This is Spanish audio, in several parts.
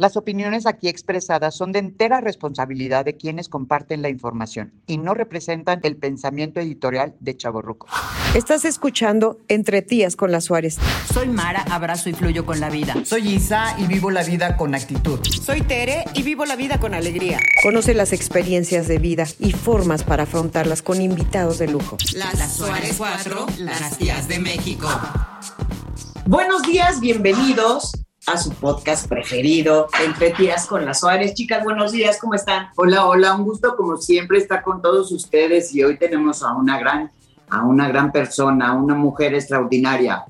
Las opiniones aquí expresadas son de entera responsabilidad de quienes comparten la información y no representan el pensamiento editorial de Chaborruco. Estás escuchando Entre Tías con las Suárez. Soy Mara, abrazo y fluyo con la vida. Soy Isa y vivo la vida con actitud. Soy Tere y vivo la vida con alegría. Conoce las experiencias de vida y formas para afrontarlas con invitados de lujo. Las, Suárez 4, las tías de México. Buenos días, bienvenidos a su podcast preferido, Entre Tías con las Suárez. Chicas, buenos días, ¿cómo están? Hola, hola, un gusto como siempre estar con todos ustedes y hoy tenemos a una gran, a una gran persona, a una mujer extraordinaria.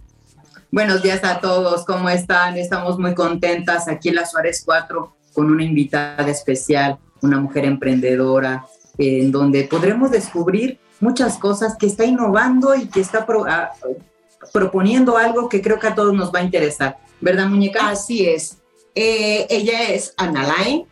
Buenos días a todos, ¿cómo están? Estamos muy contentas aquí en las Suárez 4 con una invitada especial, una mujer emprendedora, en donde podremos descubrir muchas cosas que está innovando y que está proponiendo algo que creo que a todos nos va a interesar. ¿Verdad, muñeca? Así es. Eh, ella es Analine,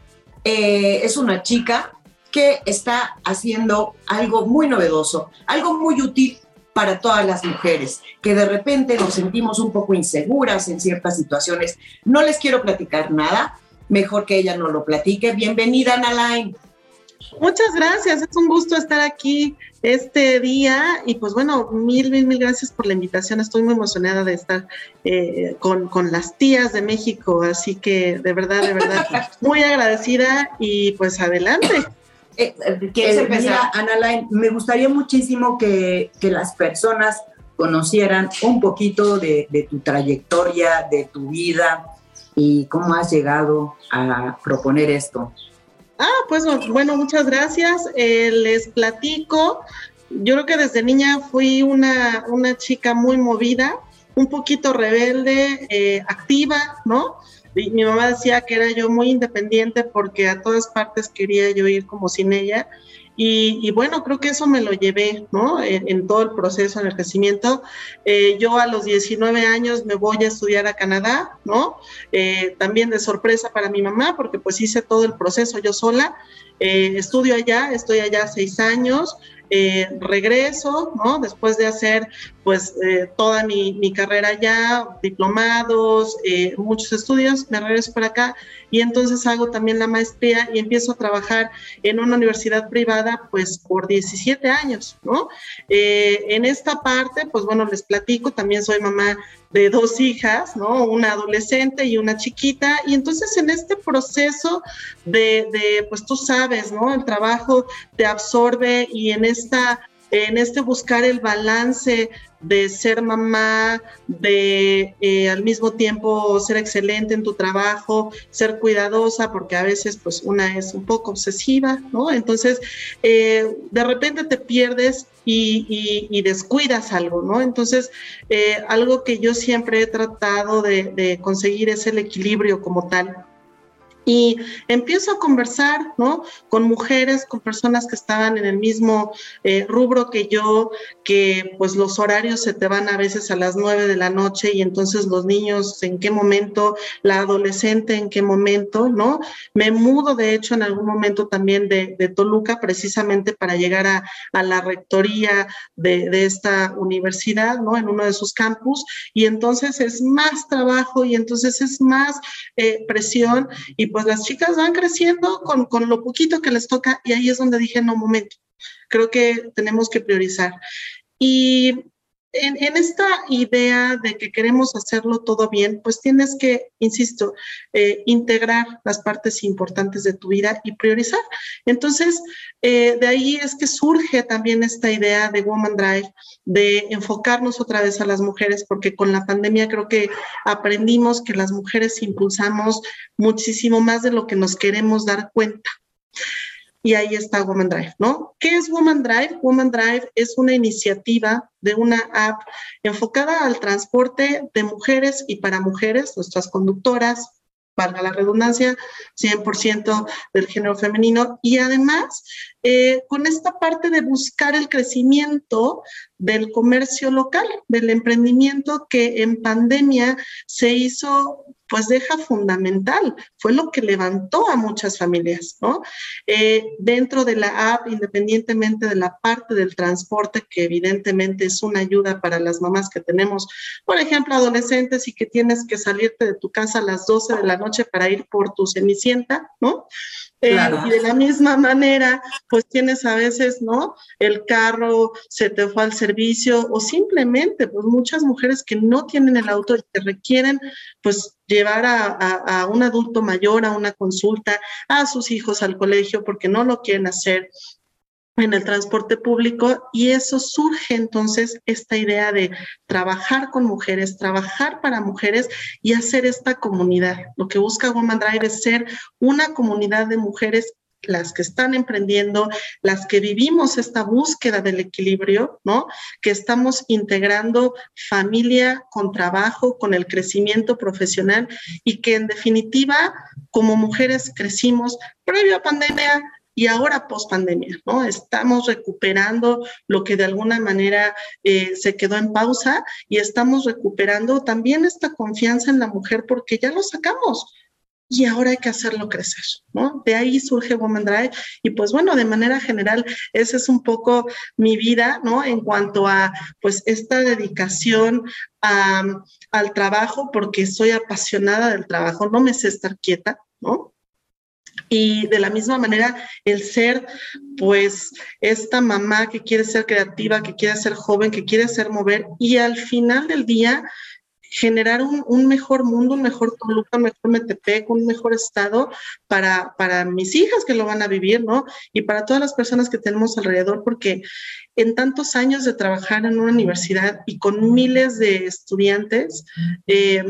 eh, es una chica que está haciendo algo muy novedoso, algo muy útil para todas las mujeres, que de repente nos sentimos un poco inseguras en ciertas situaciones. No les quiero platicar nada, mejor que ella nos lo platique. Bienvenida, Analine. Muchas gracias, es un gusto estar aquí este día y pues bueno, mil, mil, mil gracias por la invitación. Estoy muy emocionada de estar eh, con, las tías de México, así que de verdad, de verdad, muy agradecida y pues adelante. Eh, eh, ¿Quieres empezar? Ana me gustaría muchísimo que, las personas conocieran un poquito de, de tu trayectoria, de tu vida y cómo has llegado a proponer esto. Ah, pues bueno, muchas gracias. Eh, les platico. Yo creo que desde niña fui una, una chica muy movida, un poquito rebelde, eh, activa, ¿no? mi mamá decía que era yo muy independiente porque a todas partes quería yo ir como sin ella. Y, bueno, creo que eso me lo llevé, ¿no? En, todo el proceso, en el crecimiento. Eh, yo a los 19 años me voy a estudiar a Canadá, ¿no? Eh, también de sorpresa para mi mamá, porque pues hice todo el proceso yo sola. Eh, estudio allá, estoy allá seis años, regreso, ¿no? Después de hacer pues eh, toda mi, carrera ya, diplomados, eh, muchos estudios, me regreso para acá y entonces hago también la maestría y empiezo a trabajar en una universidad privada pues por 17 años, ¿no? en esta parte, pues bueno, les platico, también soy mamá de dos hijas, ¿no? Una adolescente y una chiquita. Y entonces en este proceso de, pues tú sabes, ¿no? El trabajo te absorbe y en esta en este buscar el balance de ser mamá, de eh, al mismo tiempo ser excelente en tu trabajo, ser cuidadosa, porque a veces pues una es un poco obsesiva, ¿no? Entonces, eh, de repente te pierdes y, descuidas algo, ¿no? Entonces, eh, algo que yo siempre he tratado de conseguir es el equilibrio como tal y empiezo a conversar, ¿no? Con mujeres, con personas que estaban en el mismo eh, rubro que yo, que pues los horarios se te van a veces a las nueve de la noche y entonces los niños en qué momento, la adolescente en qué momento, ¿no? Me mudo de hecho en algún momento también de, Toluca precisamente para llegar a, la rectoría de, esta universidad, ¿no? En uno de sus campus y entonces es más trabajo y entonces es más eh, presión y pues pues las chicas van creciendo con, con lo poquito que les toca y ahí es donde dije, no, momento, creo que tenemos que priorizar. Y en, esta idea de que queremos hacerlo todo bien, pues tienes que, insisto, eh, integrar las partes importantes de tu vida y priorizar. Entonces, eh, de ahí es que surge también esta idea de Woman Drive, de enfocarnos otra vez a las mujeres, porque con la pandemia creo que aprendimos que las mujeres impulsamos muchísimo más de lo que nos queremos dar cuenta y ahí está Woman Drive, ¿no? ¿Qué es Woman Drive? Woman Drive es una iniciativa de una app enfocada al transporte de mujeres y para mujeres, nuestras conductoras, valga la redundancia, 100% del género femenino y además eh, con esta parte de buscar el crecimiento del comercio local, del emprendimiento que en pandemia se hizo pues deja fundamental, fue lo que levantó a muchas familias, ¿no? Eh, dentro de la app, independientemente de la parte del transporte, que evidentemente es una ayuda para las mamás que tenemos, por ejemplo, adolescentes y que tienes que salirte de tu casa a las 12 de la noche para ir por tu cenicienta, ¿no? Eh, y de la misma manera, pues tienes a veces, ¿no? El carro se te fue al servicio o simplemente, pues muchas mujeres que no tienen el auto y que requieren, pues llevar a, a, un adulto mayor a una consulta, a sus hijos al colegio porque no lo quieren hacer, en el transporte público y eso surge entonces esta idea de trabajar con mujeres, trabajar para mujeres y hacer esta comunidad. Lo que busca Woman Drive es ser una comunidad de mujeres las que están emprendiendo, las que vivimos esta búsqueda del equilibrio, ¿no? Que estamos integrando familia con trabajo, con el crecimiento profesional y que en definitiva, como mujeres crecimos previo a pandemia, y ahora post pandemia, ¿no? Estamos recuperando lo que de alguna manera eh, se quedó en pausa y estamos recuperando también esta confianza en la mujer porque ya lo sacamos y ahora hay que hacerlo crecer, ¿no? De ahí surge Woman Drive y pues bueno, de manera general, esa es un poco mi vida, ¿no? En cuanto a pues esta dedicación al trabajo, porque soy apasionada del trabajo, no me sé estar quieta, ¿no? Y de la misma manera, el ser, pues, esta mamá que quiere ser creativa, que quiere ser joven, que quiere ser mover, y al final del día, generar un, mejor mundo, un mejor Toluca, un mejor Metepec, un mejor estado para, para mis hijas que lo van a vivir, ¿no? Y para todas las personas que tenemos alrededor, porque en tantos años de trabajar en una universidad y con miles de estudiantes, eh,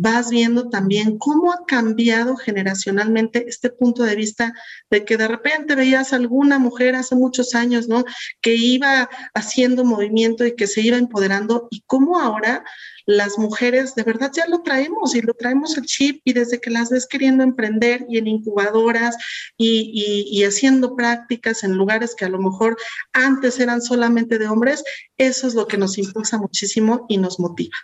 vas viendo también cómo ha cambiado generacionalmente este punto de vista de que de repente veías alguna mujer hace muchos años, ¿no? Que iba haciendo movimiento y que se iba empoderando y cómo ahora las mujeres de verdad ya lo traemos y lo traemos el chip y desde que las ves queriendo emprender y en incubadoras y haciendo prácticas en lugares que a lo mejor antes eran solamente de hombres, eso es lo que nos impulsa muchísimo y nos motiva.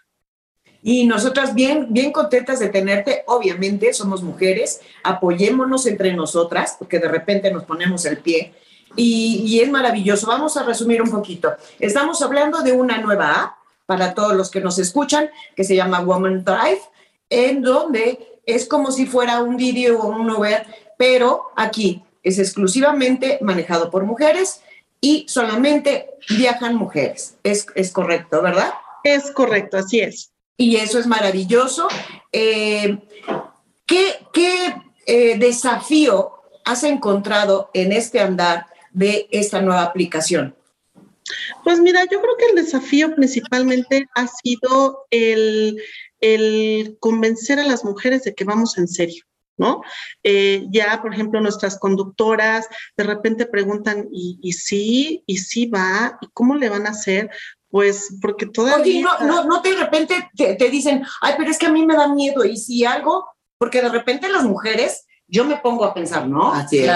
Y nosotras bien, bien contentas de tenerte, obviamente somos mujeres, apoyémonos entre nosotras, porque de repente nos ponemos el pie. Y, es maravilloso. Vamos a resumir un poquito. Estamos hablando de una nueva app para todos los que nos escuchan, que se llama Woman Drive, en donde es como si fuera un vídeo o un Uber, pero aquí es exclusivamente manejado por mujeres y solamente viajan mujeres. Es, es correcto, ¿verdad? Es correcto, así es y eso es maravilloso. Eh, ¿Qué, eh, desafío has encontrado en este andar de esta nueva aplicación? Pues mira, yo creo que el desafío principalmente ha sido el, convencer a las mujeres de que vamos en serio. ¿no? Eh, ya, por ejemplo, nuestras conductoras de repente preguntan, ¿y, ¿y sí? ¿Y sí va? ¿Y cómo le van a hacer? Pues porque todavía... Oye, no, no, no de repente te, dicen, ay, pero es que a mí me da miedo, y si algo, porque de repente las mujeres, yo me pongo a pensar, ¿no? Así es.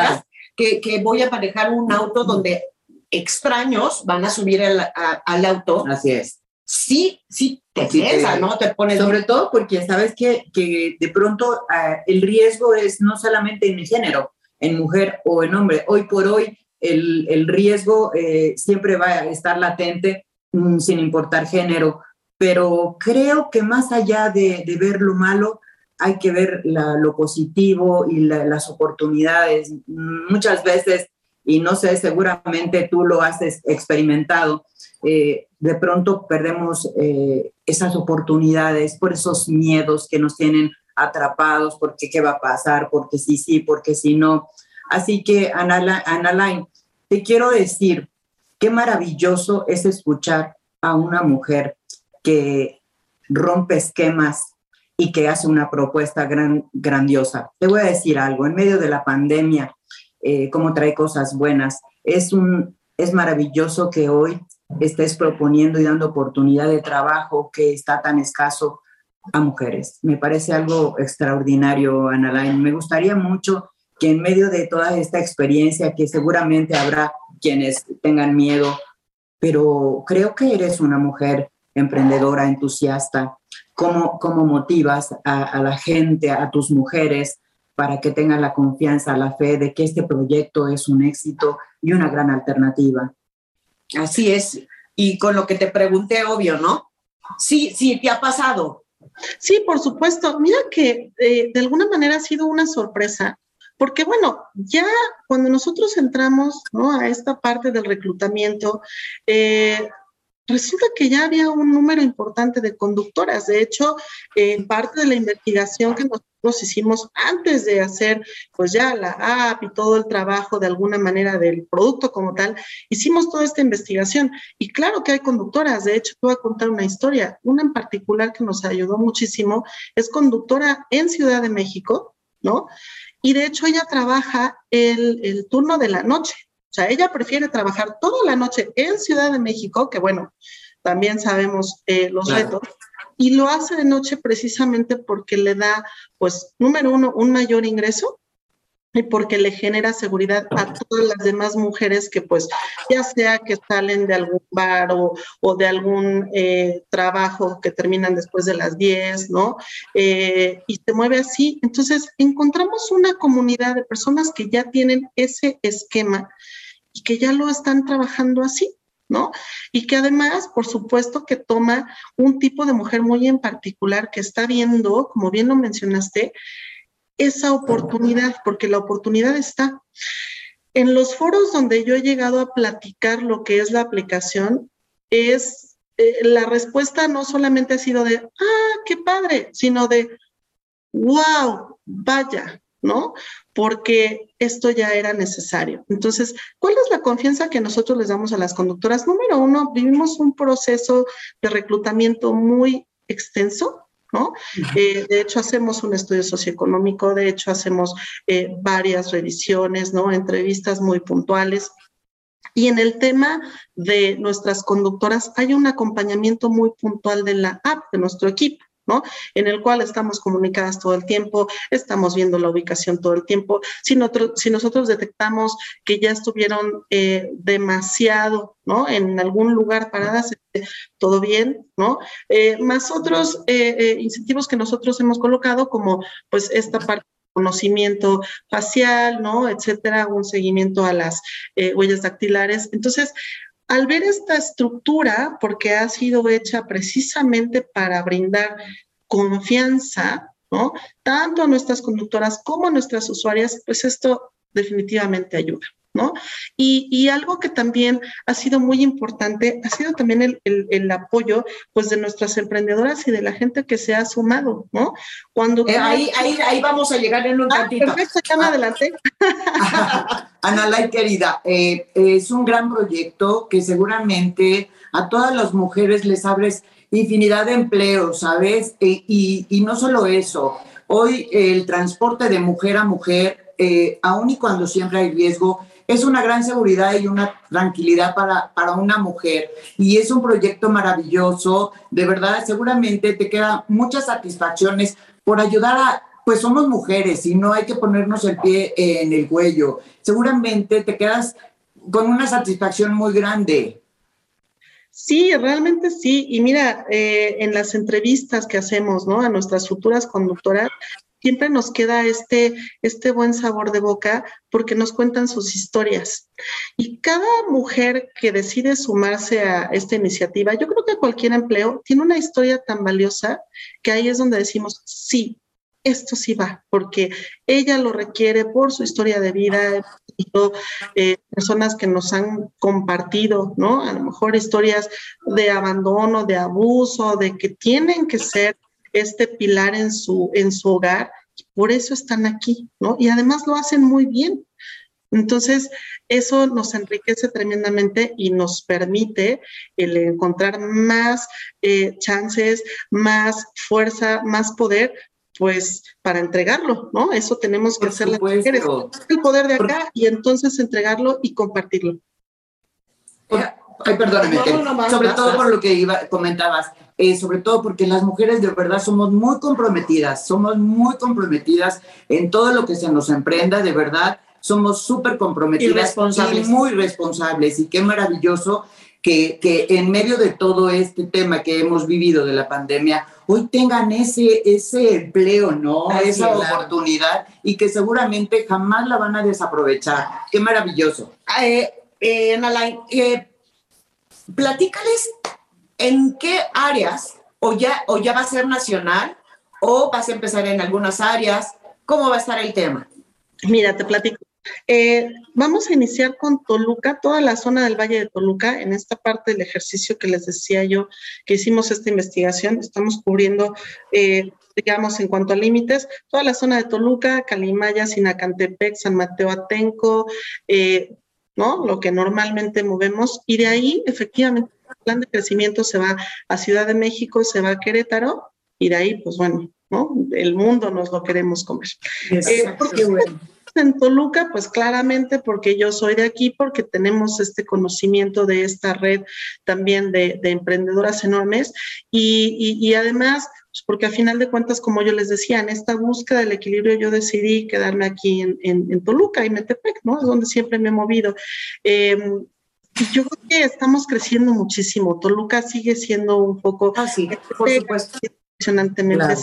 Que, que voy a manejar un auto donde extraños van a subir al, al auto. Así es. Sí, sí, te piensa, ¿no? Te pones... Sobre todo porque sabes que, que de pronto ah, el riesgo es no solamente en mi género, en mujer o en hombre. Hoy por hoy el, el riesgo eh, siempre va a estar latente sin importar género, pero creo que más allá de, ver lo malo, hay que ver lo positivo y las oportunidades. Muchas veces, y no sé, seguramente tú lo has experimentado, eh, de pronto perdemos eh, esas oportunidades por esos miedos que nos tienen atrapados, porque qué va a pasar, porque sí, sí, porque sí, no. Así que, Ana te quiero decir, qué maravilloso es escuchar a una mujer que rompe esquemas y que hace una propuesta gran, grandiosa. Te voy a decir algo, en medio de la pandemia, eh, como trae cosas buenas, es, un, es maravilloso que hoy estés proponiendo y dando oportunidad de trabajo que está tan escaso a mujeres. Me parece algo extraordinario, Analine. Me gustaría mucho que en medio de toda esta experiencia, que seguramente habrá quienes tengan miedo, pero creo que eres una mujer emprendedora, entusiasta. ¿Cómo, cómo motivas a, a la gente, a tus mujeres, para que tengan la confianza, la fe de que este proyecto es un éxito y una gran alternativa? Así es. Y con lo que te pregunté, obvio, ¿no? Sí, sí, te ha pasado. Sí, por supuesto. Mira que eh, de alguna manera ha sido una sorpresa, porque bueno, ya cuando nosotros entramos a esta parte del reclutamiento, eh, resulta que ya había un número importante de conductoras. De hecho, en parte de la investigación que nosotros hicimos antes de hacer pues ya la app y todo el trabajo de alguna manera del producto como tal, hicimos toda esta investigación. Y claro que hay conductoras. De hecho, te voy a contar una historia. Una en particular que nos ayudó muchísimo es conductora en Ciudad de México, ¿no? Y de hecho ella trabaja el, el turno de la noche. O sea, ella prefiere trabajar toda la noche en Ciudad de México, que bueno, también sabemos eh, los retos, y lo hace de noche precisamente porque le da, pues, número uno, un mayor ingreso y porque le genera seguridad a todas las demás mujeres que pues ya sea que salen de algún bar o, de algún eh, trabajo que terminan después de las 10, ¿no? Eh, y se mueve así. Entonces, encontramos una comunidad de personas que ya tienen ese esquema y que ya lo están trabajando así. ¿no? Y que además, por supuesto, que toma un tipo de mujer muy en particular que está viendo, como bien lo mencionaste, esa oportunidad, porque la oportunidad está. En los foros donde yo he llegado a platicar lo que es la aplicación, es eh, la respuesta no solamente ha sido de, ah, qué padre, sino de, wow, vaya, ¿no? Porque esto ya era necesario. Entonces, ¿cuál es la confianza que nosotros les damos a las conductoras? Número uno, vivimos un proceso de reclutamiento muy extenso, ¿no? Eh, de hecho, hacemos un estudio socioeconómico, de hecho, hacemos eh, varias revisiones, ¿no? Entrevistas muy puntuales. Y en el tema de nuestras conductoras, hay un acompañamiento muy puntual de la app, de nuestro equipo. En el cual estamos comunicadas todo el tiempo, estamos viendo la ubicación todo el tiempo. Si, nosotros detectamos que ya estuvieron eh, demasiado. En algún lugar paradas, todo bien, ¿no? Eh, más otros eh, incentivos que nosotros hemos colocado, como pues esta parte conocimiento facial, ¿no? Etcétera, un seguimiento a las huellas dactilares. Entonces, al ver esta estructura, porque ha sido hecha precisamente para brindar confianza, ¿no? Tanto a nuestras conductoras como a nuestras usuarias, pues esto definitivamente ayuda. ¿No? Y, algo que también ha sido muy importante ha sido también el, apoyo pues de nuestras emprendedoras y de la gente que se ha sumado, ¿no? Cuando eh, ahí, ahí, vamos a llegar en un ah, Perfecto, ya me adelanté. Ana querida, eh, es un gran proyecto que seguramente a todas las mujeres les abres infinidad de empleos, ¿sabes? E, y, no solo eso, hoy el transporte de mujer a mujer, eh, aun y cuando siempre hay riesgo, es una gran seguridad y una tranquilidad para, para una mujer. Y es un proyecto maravilloso, de verdad, seguramente te quedan muchas satisfacciones por ayudar a, pues somos mujeres y no hay que ponernos el pie en el cuello. Seguramente te quedas con una satisfacción muy grande. Sí, realmente sí. Y mira, eh, en las entrevistas que hacemos, ¿no? A nuestras futuras conductoras, siempre nos queda este, este buen sabor de boca porque nos cuentan sus historias. Y cada mujer que decide sumarse a esta iniciativa, yo creo que cualquier empleo tiene una historia tan valiosa que ahí es donde decimos, sí, esto sí va, porque ella lo requiere por su historia de vida, eh, personas que nos han compartido, ¿no? A lo mejor historias de abandono, de abuso, de que tienen que ser este pilar en su, en su hogar, por eso están aquí, ¿no? Y además lo hacen muy bien. Entonces, eso nos enriquece tremendamente y nos permite el encontrar más eh, chances, más fuerza, más poder pues para entregarlo, ¿no? Eso tenemos que hacer las mujeres, el poder de acá y entonces entregarlo y compartirlo. Ay, perdóname, sobre todo por lo que iba, comentabas, eh, sobre todo porque las mujeres de verdad somos muy comprometidas, somos muy comprometidas en todo lo que se nos emprenda, de verdad, somos súper comprometidas y, muy responsables y qué maravilloso que, que, en medio de todo este tema que hemos vivido de la pandemia, hoy tengan ese, ese empleo, ¿no? Esa oportunidad y que seguramente jamás la van a desaprovechar. Qué maravilloso. Eh, eh, eh, platícales en qué áreas, o ya, o ya va a ser nacional, o vas a empezar en algunas áreas, ¿cómo va a estar el tema? Mira, te platico. Eh, vamos a iniciar con Toluca, toda la zona del Valle de Toluca, en esta parte del ejercicio que les decía yo, que hicimos esta investigación, estamos cubriendo, eh, digamos, en cuanto a límites, toda la zona de Toluca, Calimaya, Sinacantepec, San Mateo Atenco, eh, ¿no? Lo que normalmente movemos, y de ahí, efectivamente, el plan de crecimiento se va a Ciudad de México, se va a Querétaro, y de ahí, pues bueno, ¿no? El mundo nos lo queremos comer. porque, bueno, en Toluca, pues claramente porque yo soy de aquí, porque tenemos este conocimiento de esta red también de, emprendedoras enormes y, además, pues porque a final de cuentas, como yo les decía, en esta búsqueda del equilibrio yo decidí quedarme aquí en, Toluca y Metepec, ¿no? Es donde siempre me he movido. Em, yo creo que estamos creciendo muchísimo. Toluca sigue siendo un poco... Ah, sí, por supuesto. Impresionantemente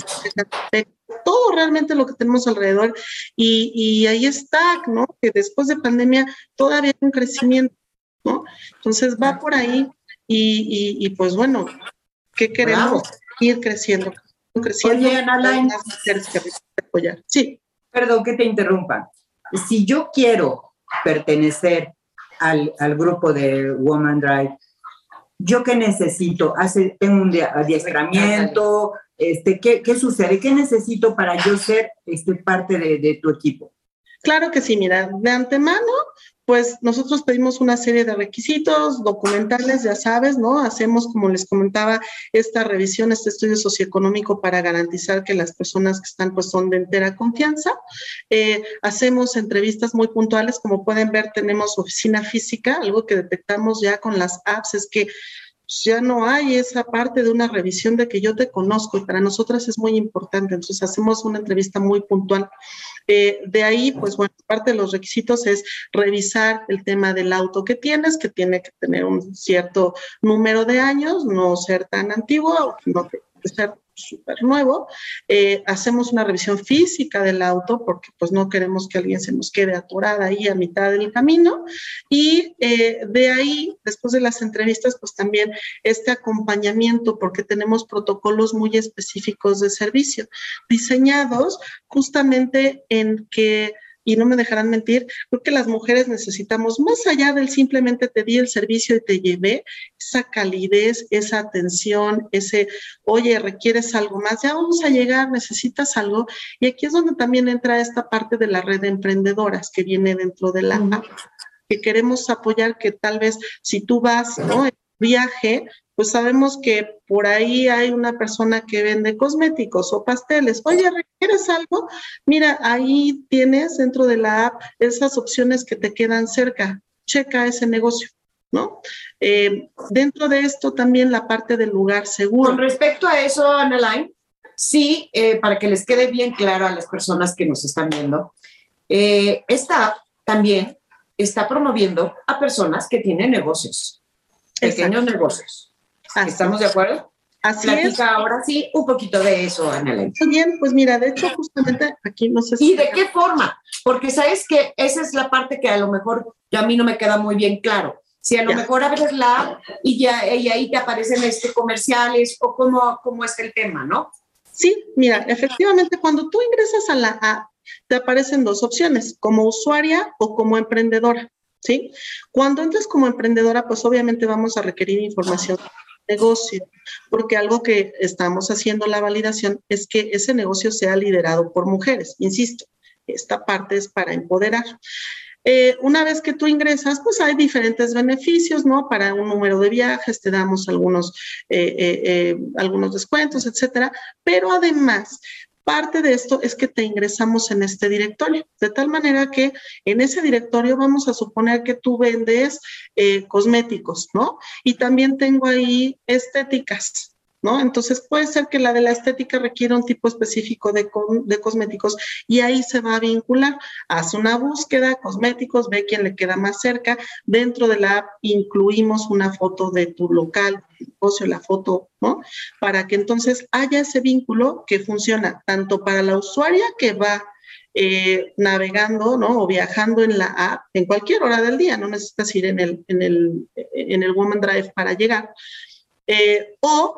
todo realmente lo que tenemos alrededor. Y, ahí está, ¿no? Que después de pandemia todavía hay un crecimiento, ¿no? Entonces va por ahí y, pues bueno, ¿qué queremos? Ir creciendo, creciendo. Oye, Ana apoyar. Sí. Perdón que te interrumpa. Si yo quiero pertenecer al, al grupo de Woman Drive, ¿yo qué necesito? Hace, tengo un adiestramiento, este, ¿qué, ¿qué, sucede? ¿Qué necesito para yo ser este, parte de, de, tu equipo? Claro que sí, mira, de antemano, pues nosotros pedimos una serie de requisitos documentales, ya sabes, ¿no? Hacemos, como les comentaba, esta revisión, este estudio socioeconómico para garantizar que las personas que están, pues son de entera confianza. Eh, hacemos entrevistas muy puntuales, como pueden ver, tenemos oficina física, algo que detectamos ya con las apps es que ya no hay esa parte de una revisión de que yo te conozco y para nosotras es muy importante. Entonces hacemos una entrevista muy puntual. Eh, de ahí, pues bueno, parte de los requisitos es revisar el tema del auto que tienes, que tiene que tener un cierto número de años, no ser tan antiguo, no ser súper nuevo. Eh, hacemos una revisión física del auto porque pues no queremos que alguien se nos quede atorada ahí a mitad del camino. Y eh, de ahí, después de las entrevistas, pues también este acompañamiento porque tenemos protocolos muy específicos de servicio diseñados justamente en que y no me dejarán mentir, creo que las mujeres necesitamos, más allá del simplemente te di el servicio y te llevé, esa calidez, esa atención, ese, oye, requieres algo más, ya vamos a llegar, necesitas algo. Y aquí es donde también entra esta parte de la red de emprendedoras que viene dentro de la que queremos apoyar, que tal vez si tú vas, ¿no? viaje, pues sabemos que por ahí hay una persona que vende cosméticos o pasteles. Oye, ¿requieres algo? Mira, ahí tienes dentro de la app esas opciones que te quedan cerca. Checa ese negocio. ¿No? Eh, dentro de esto también la parte del lugar seguro. Con respecto a eso, Annalyn, sí, eh, para que les quede bien claro a las personas que nos están viendo, eh, esta app también está promoviendo a personas que tienen negocios, pequeños negocios. ¿Estamos de acuerdo? Así es. ahora sí un poquito de eso, Ana Bien, pues mira, de hecho, justamente aquí no sé si. ¿Y de qué forma? Porque sabes que esa es la parte que a lo mejor yo a mí no me queda muy bien claro. Si a lo mejor abres la y ya y ahí te aparecen este comerciales o cómo, cómo es el tema, ¿no? Sí, mira, efectivamente, cuando tú ingresas a la app, te aparecen dos opciones, como usuaria o como emprendedora, ¿sí? Cuando entras como emprendedora, pues obviamente vamos a requerir información negocio, porque algo que estamos haciendo la validación es que ese negocio sea liderado por mujeres, insisto, esta parte es para empoderar. Eh, una vez que tú ingresas, pues hay diferentes beneficios, ¿no? Para un número de viajes te damos algunos, eh, eh, algunos descuentos, etcétera, pero además Parte de esto es que te ingresamos en este directorio, de tal manera que en ese directorio vamos a suponer que tú vendes cosméticos, ¿no? Y también tengo ahí estéticas, entonces puede ser que la de la estética requiera un tipo específico de, cosméticos y ahí se va a vincular. Haz una búsqueda, cosméticos, ve quién le queda más cerca. Dentro de la app incluimos una foto de tu local, negocio, la foto, ¿no? Para que entonces haya ese vínculo que funciona tanto para la usuaria que va eh, navegando, ¿no? O viajando en la app en cualquier hora del día, no necesitas ir en el, en el, en el Woman Drive para llegar. Eh, o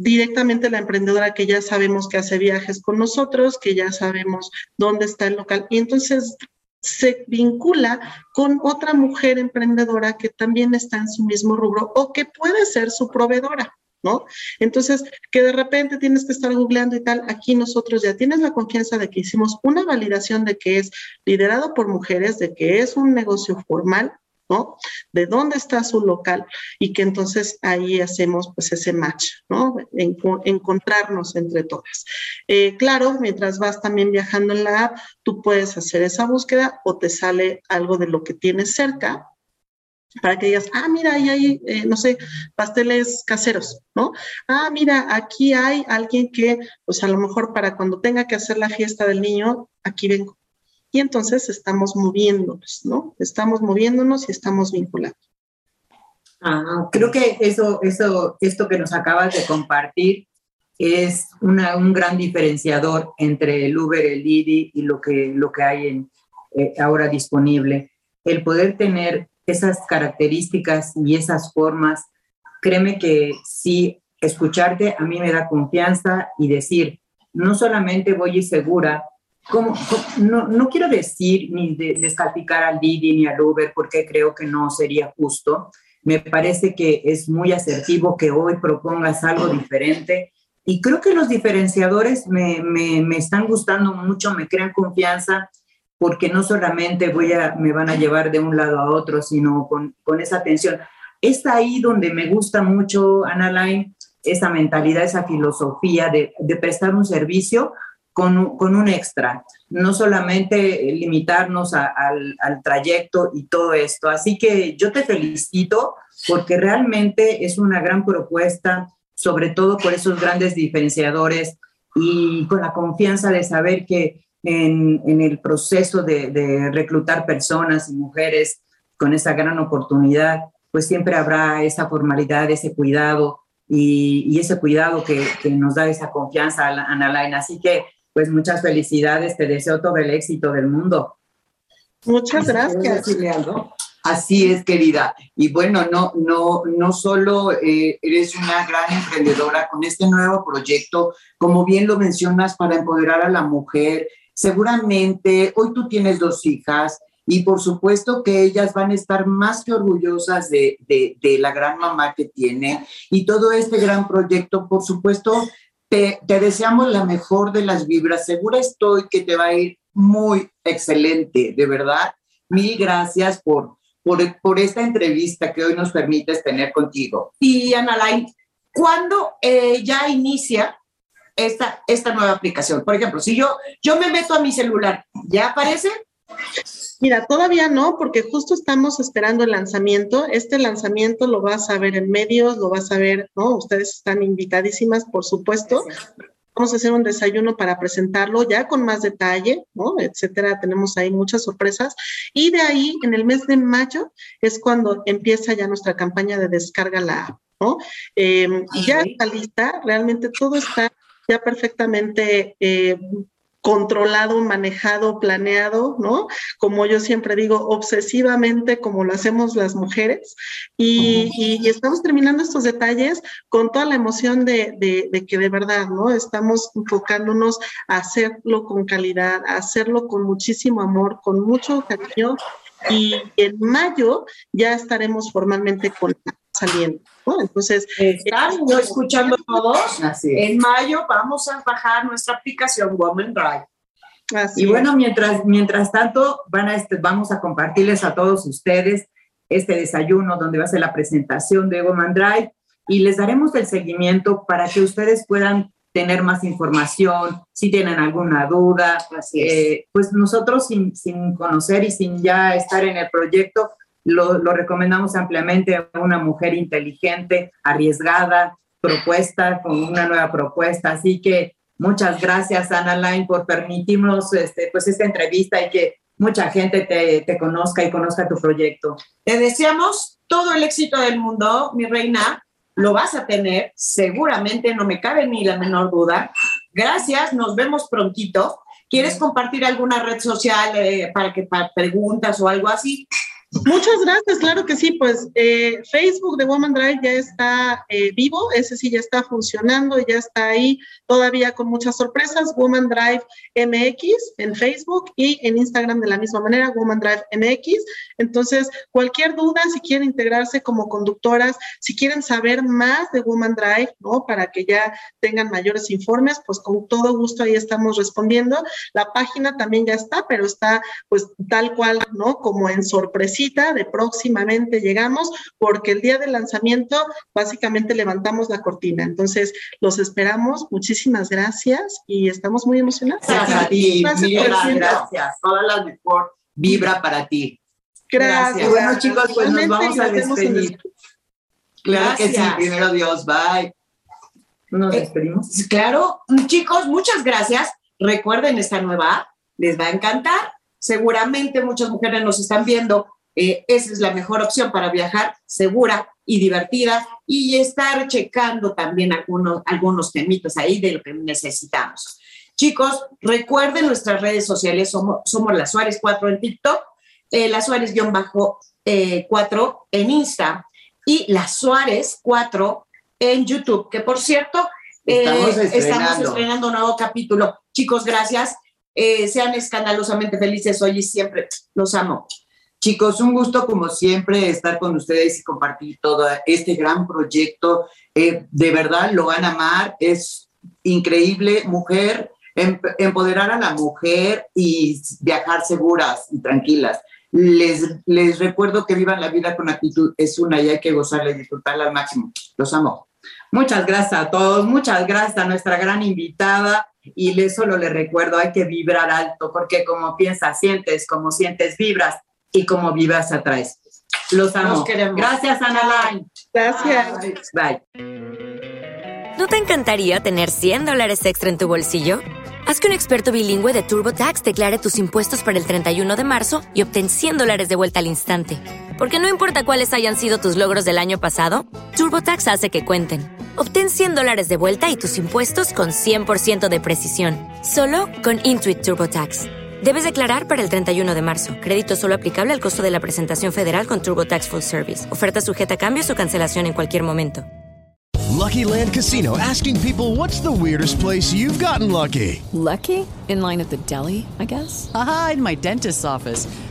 directamente la emprendedora que ya sabemos que hace viajes con nosotros, que ya sabemos dónde está el local. Y entonces se vincula con otra mujer emprendedora que también está en su mismo rubro o que puede ser su proveedora. ¿No? Entonces, que de repente tienes que estar googleando y tal, aquí nosotros ya tienes la confianza de que hicimos una validación de que es liderado por mujeres, de que es un negocio formal, ¿no? De dónde está su local y que entonces ahí hacemos pues ese match, ¿no? encontrarnos entre todas. Eh, claro, mientras vas también viajando en la app, tú puedes hacer esa búsqueda o te sale algo de lo que tienes cerca, para que digas, ah, mira, ahí hay, eh, no sé, pasteles caseros, ¿no? Ah, mira, aquí hay alguien que, pues a lo mejor para cuando tenga que hacer la fiesta del niño, aquí vengo, y entonces estamos moviéndonos, ¿no? Estamos moviéndonos y estamos vinculando. Ah, creo que eso, eso, esto que nos acabas de compartir es un gran diferenciador entre el Uber, el Didi y lo que, lo que hay en, eh, ahora disponible. El poder tener esas características y esas formas, créeme que sí, escucharte a mí me da confianza y decir, no solamente voy segura no, quiero decir ni de, descalificar al Didi ni al Uber porque creo que no sería justo. Me parece que es muy asertivo que hoy propongas algo diferente y creo que los diferenciadores me, me, me están gustando mucho, me crean confianza porque no solamente voy a, me van a llevar de un lado a otro, sino con, con esa atención. Es ahí donde me gusta mucho, Ana Line, esa mentalidad, esa filosofía de, de prestar un servicio con, con un extra, no solamente limitarnos al, al trayecto y todo esto. Así que yo te felicito porque realmente es una gran propuesta, sobre todo por esos grandes diferenciadores y con la confianza de saber que en, en el proceso de, de, reclutar personas y mujeres con esa gran oportunidad, pues siempre habrá esa formalidad, ese cuidado y, y ese cuidado que, que, nos da esa confianza, Ana Laina. Así que pues muchas felicidades, te deseo todo el éxito del mundo. Muchas gracias. Así es, querida. Y bueno, no, no, no solo eh, eres una gran emprendedora con este nuevo proyecto, como bien lo mencionas, para empoderar a la mujer. Seguramente hoy tú tienes dos hijas y por supuesto que ellas van a estar más que orgullosas de, de, de la gran mamá que tiene. Y todo este gran proyecto, por supuesto, te, deseamos la mejor de las vibras. Segura estoy que te va a ir muy excelente, de verdad. Mil gracias por, por, esta entrevista que hoy nos permites tener contigo. Y Lain, ¿cuándo eh, ya inicia esta, esta nueva aplicación? Por ejemplo, si yo, yo me meto a mi celular, ¿ya aparece? Mira, todavía no, porque justo estamos esperando el lanzamiento. Este lanzamiento lo vas a ver en medios, lo vas a ver, ¿no? Ustedes están invitadísimas, por supuesto. Vamos a hacer un desayuno para presentarlo ya con más detalle, ¿no? Etcétera. Tenemos ahí muchas sorpresas. Y de ahí, en el mes de mayo, es cuando empieza ya nuestra campaña de descarga la ¿no? Em, ya está lista, realmente todo está ya perfectamente eh, controlado, manejado, planeado, ¿no? Como yo siempre digo, obsesivamente como lo hacemos las mujeres. Y, y, estamos terminando estos detalles con toda la emoción de, de, de, que de verdad, ¿no? Estamos enfocándonos a hacerlo con calidad, a hacerlo con muchísimo amor, con mucho cariño. Y en mayo ya estaremos formalmente con saliendo. ¿No? Entonces, están yo escuchando todos. Así En mayo vamos a bajar nuestra aplicación Woman Drive. y bueno, mientras, mientras tanto, van a este, vamos a compartirles a todos ustedes este desayuno donde va a ser la presentación de Woman Drive y les daremos el seguimiento para que ustedes puedan tener más información, si tienen alguna duda, eh, pues nosotros sin, sin, conocer y sin ya estar en el proyecto, lo, recomendamos ampliamente a una mujer inteligente, arriesgada, propuesta, con una nueva propuesta. Así que muchas gracias, Ana Line, por permitirnos este, pues, esta entrevista y que mucha gente te, te conozca y conozca tu proyecto. Te deseamos todo el éxito del mundo, mi reina. Lo vas a tener, seguramente, no me cabe ni la menor duda. Gracias, nos vemos prontito. ¿Quieres compartir alguna red social eh, para que para preguntas o algo así? Muchas gracias, claro que sí, pues eh, Facebook de Woman Drive ya está eh, vivo, ese sí ya está funcionando, ya está ahí todavía con muchas sorpresas, Woman Drive MX en Facebook y en Instagram de la misma manera, Woman Drive MX. Entonces, cualquier duda, si quieren integrarse como conductoras, si quieren saber más de Woman Drive, ¿no? Para que ya tengan mayores informes, pues con todo gusto ahí estamos respondiendo. La página también ya está, pero está pues tal cual, ¿no? Como en sorpresa de próximamente llegamos, porque el día del lanzamiento básicamente levantamos la cortina. Entonces, los esperamos. Muchísimas gracias y estamos muy emocionados. Gracias a ti, gracias, gracias. Toda la mejor vibra para ti. Gracias. Y bueno, chicos, pues nos vamos a despedir. Claro que sí, primero Dios, bye. Nos eh, despedimos. claro, chicos, muchas gracias. Recuerden esta nueva les va a encantar. Seguramente muchas mujeres nos están viendo eh, esa es la mejor opción para viajar segura y divertida y estar checando también algunos, algunos temitos ahí de lo que necesitamos. Chicos, recuerden nuestras redes sociales, somos, somos las Suárez 4 en TikTok, eh, las Suárez-4 eh, en Insta y las Suárez 4 en YouTube, que por cierto, estamos, estrenando. un nuevo capítulo. Chicos, gracias. sean escandalosamente felices hoy y siempre. Los amo. Chicos, un gusto como siempre estar con ustedes y compartir todo este gran proyecto. Eh, de verdad lo van a amar. Es increíble, mujer, em, empoderar a la mujer y viajar seguras y tranquilas. Les, les recuerdo que vivan la vida con actitud. Es una y hay que gozarla y disfrutarla al máximo. Los amo. Muchas gracias a todos. Muchas gracias a nuestra gran invitada. Y le, solo le recuerdo, hay que vibrar alto, porque como piensas, sientes, como sientes, vibras y como vivas atrás. Los amo. Gracias, Ana Gracias. Bye. ¿No te encantaría tener 100 dólares extra en tu bolsillo? Haz que un experto bilingüe de TurboTax declare tus impuestos para el 31 de marzo y obtén 100 dólares de vuelta al instante. Porque no importa cuáles hayan sido tus logros del año pasado, TurboTax hace que cuenten. Obtén 100 dólares de vuelta y tus impuestos con 100% de precisión, solo con Intuit TurboTax. Debes declarar para el 31 de marzo. Crédito solo aplicable al costo de la presentación federal con Turbo Tax Full Service. Oferta sujeta a cambios o cancelación en cualquier momento. Lucky Land Casino asking people what's the weirdest place you've gotten lucky? Lucky? In line at the deli, I guess. Aha, in my dentist's office.